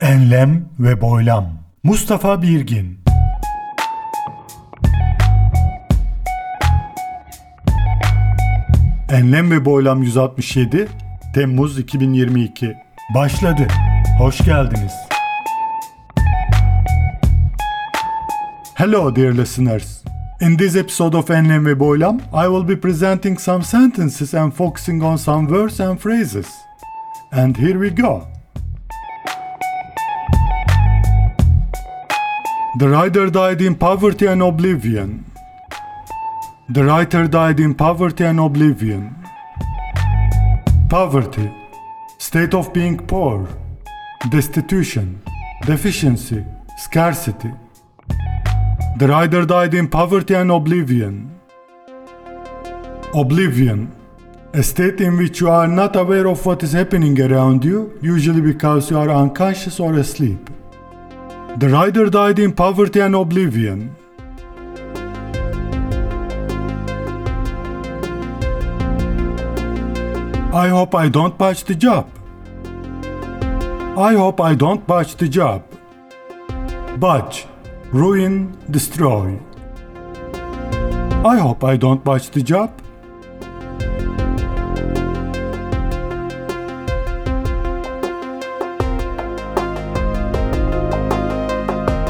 Enlem ve Boylam Mustafa Birgin Enlem ve Boylam 167 Temmuz 2022 Başladı. Hoş geldiniz. Hello dear listeners. In this episode of Enlem ve Boylam, I will be presenting some sentences and focusing on some words and phrases. And here we go. The writer died in poverty and oblivion. The writer died in poverty and oblivion. Poverty, state of being poor, destitution, deficiency, scarcity. The writer died in poverty and oblivion. Oblivion, a state in which you are not aware of what is happening around you, usually because you are unconscious or asleep. The writer died in poverty and oblivion. I hope I don't botch the job. I hope I don't botch the job. Botch, ruin, destroy. I hope I don't botch the job.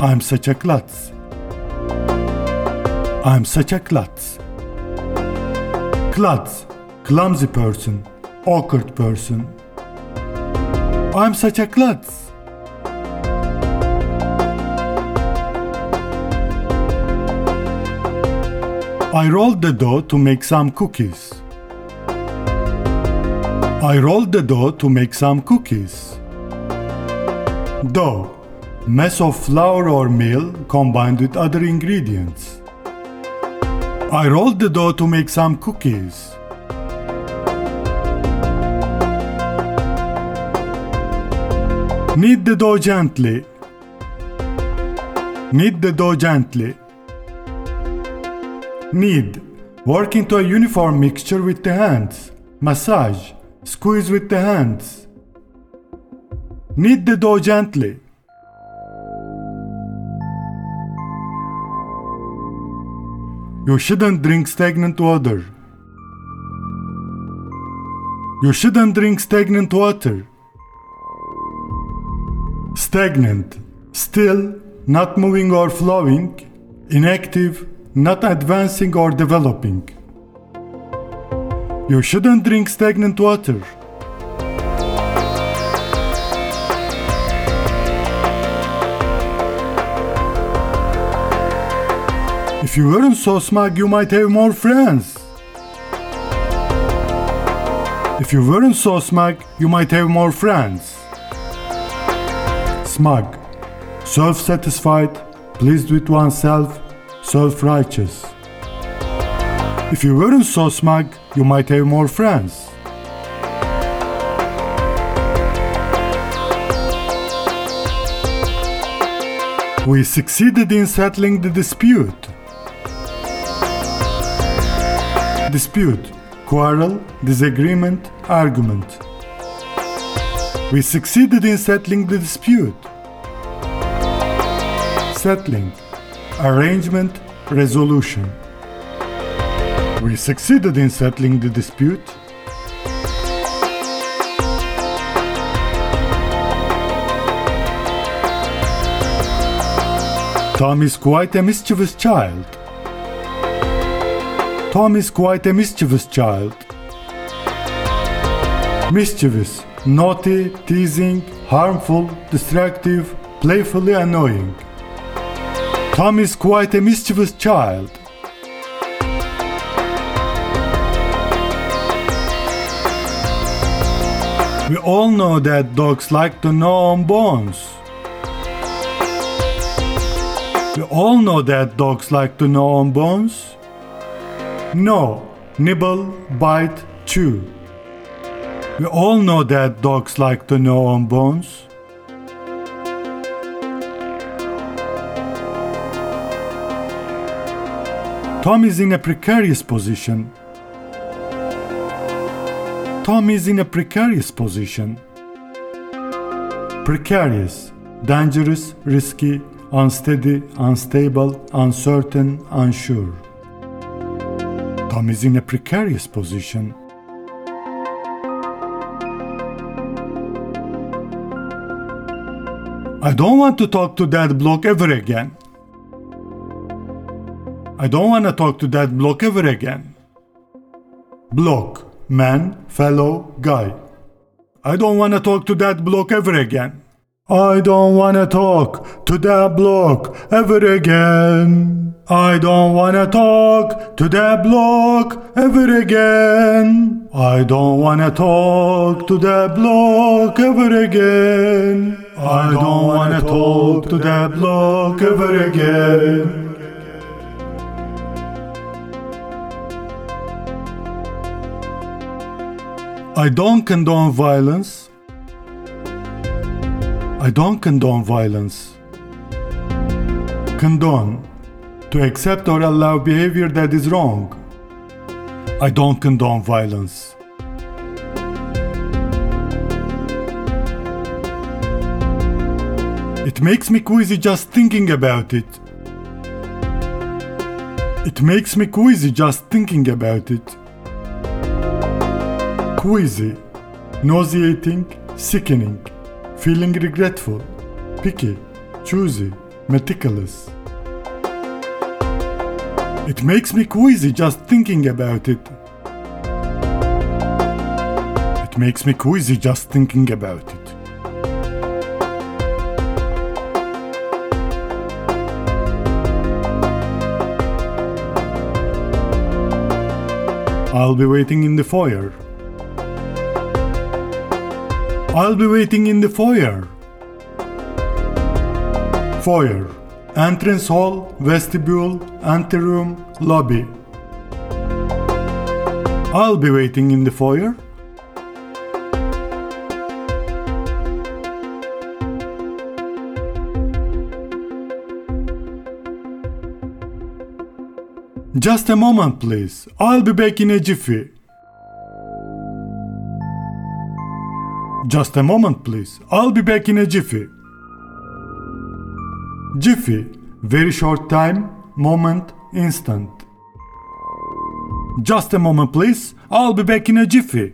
I'm such a klutz. I'm such a klutz. Klutz, clumsy person, awkward person. I'm such a klutz. I rolled the dough to make some cookies. I rolled the dough to make some cookies. Dough, mass of flour or meal combined with other ingredients. I rolled the dough to make some cookies. Knead the dough gently. Knead the dough gently. Knead. Work into a uniform mixture with the hands. Massage. Squeeze with the hands. Knead the dough gently. You shouldn't drink stagnant water. You shouldn't drink stagnant water. Stagnant, still, not moving or flowing, inactive, not advancing or developing. You shouldn't drink stagnant water. If you weren't so smug, you might have more friends. If you weren't so smug, you might have more friends. Smug, self satisfied, pleased with oneself, self righteous. If you weren't so smug, you might have more friends. We succeeded in settling the dispute. Dispute, quarrel, disagreement, argument. We succeeded in settling the dispute. Settling, arrangement, resolution. We succeeded in settling the dispute. Tom is quite a mischievous child. Tom is quite a mischievous child. Mischievous, naughty, teasing, harmful, destructive, playfully annoying. Tom is quite a mischievous child. We all know that dogs like to gnaw on bones. We all know that dogs like to gnaw on bones. Gnaw, nibble, bite, chew. We all know that dogs like to gnaw on bones. Tom is in a precarious position. Tom is in a precarious position. Precarious, dangerous, risky, unsteady, unstable, uncertain, unsure. Tom is in a precarious position. I don't want to talk to that bloke ever again. I don't want to talk to that bloke ever again. Bloke, man, fellow, guy. I don't want to talk to that bloke ever again. I don't want to talk to that bloke ever again. I don't want to talk to that block ever again. I don't want to talk to that block ever again. I don't want to talk to that block ever again. I don't condone violence. I don't condone violence. Condone. To accept or allow behavior that is wrong. I don't condone violence. It makes me queasy just thinking about it. It makes me queasy just thinking about it. Queasy, nauseating, sickening, feeling regretful, picky, choosy, meticulous. It makes me queasy just thinking about it. It makes me queasy just thinking about it. I'll be waiting in the foyer. I'll be waiting in the foyer. Foyer. Entrance hall, vestibule, anteroom, lobby. I'll be waiting in the foyer. Just a moment, please. I'll be back in a jiffy. Just a moment, please. I'll be back in a jiffy. Jiffy, very short time, moment, instant. Just a moment, please. I'll be back in a jiffy.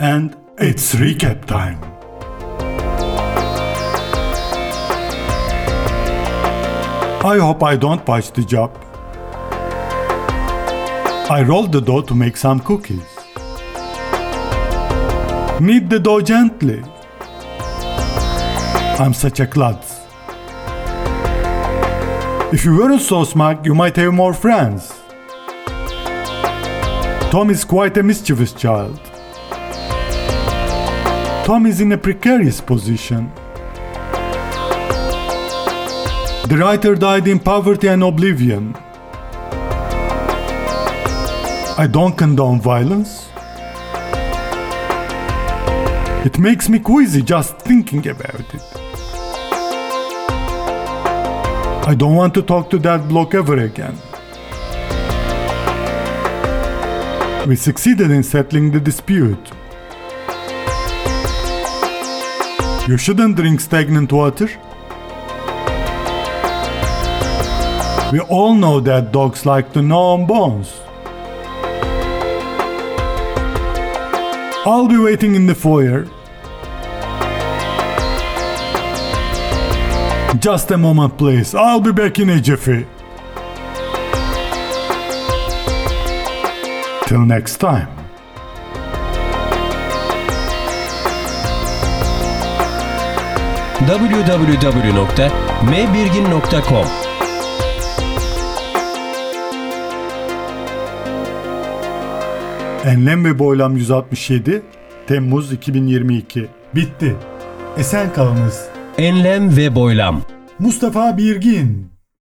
And it's recap time. I hope I don't botch the job. I rolled the dough to make some cookies. Knead the dough gently. I'm such a klutz. If you weren't so smart, you might have more friends. Tom is quite a mischievous child. Tom is in a precarious position. The writer died in poverty and oblivion. I don't condone violence. It makes me queasy just thinking about it. I don't want to talk to that bloke ever again. We succeeded in settling the dispute. You shouldn't drink stagnant water. We all know that dogs like to gnaw on bones. I'll be waiting in the foyer. Just a moment, please. I'll be back in a jiffy. Till next time. www.mbirgin.com Enlem ve Boylam 167 Temmuz 2022 Bitti. Esen kalınız. Enlem ve boylam Mustafa Birgin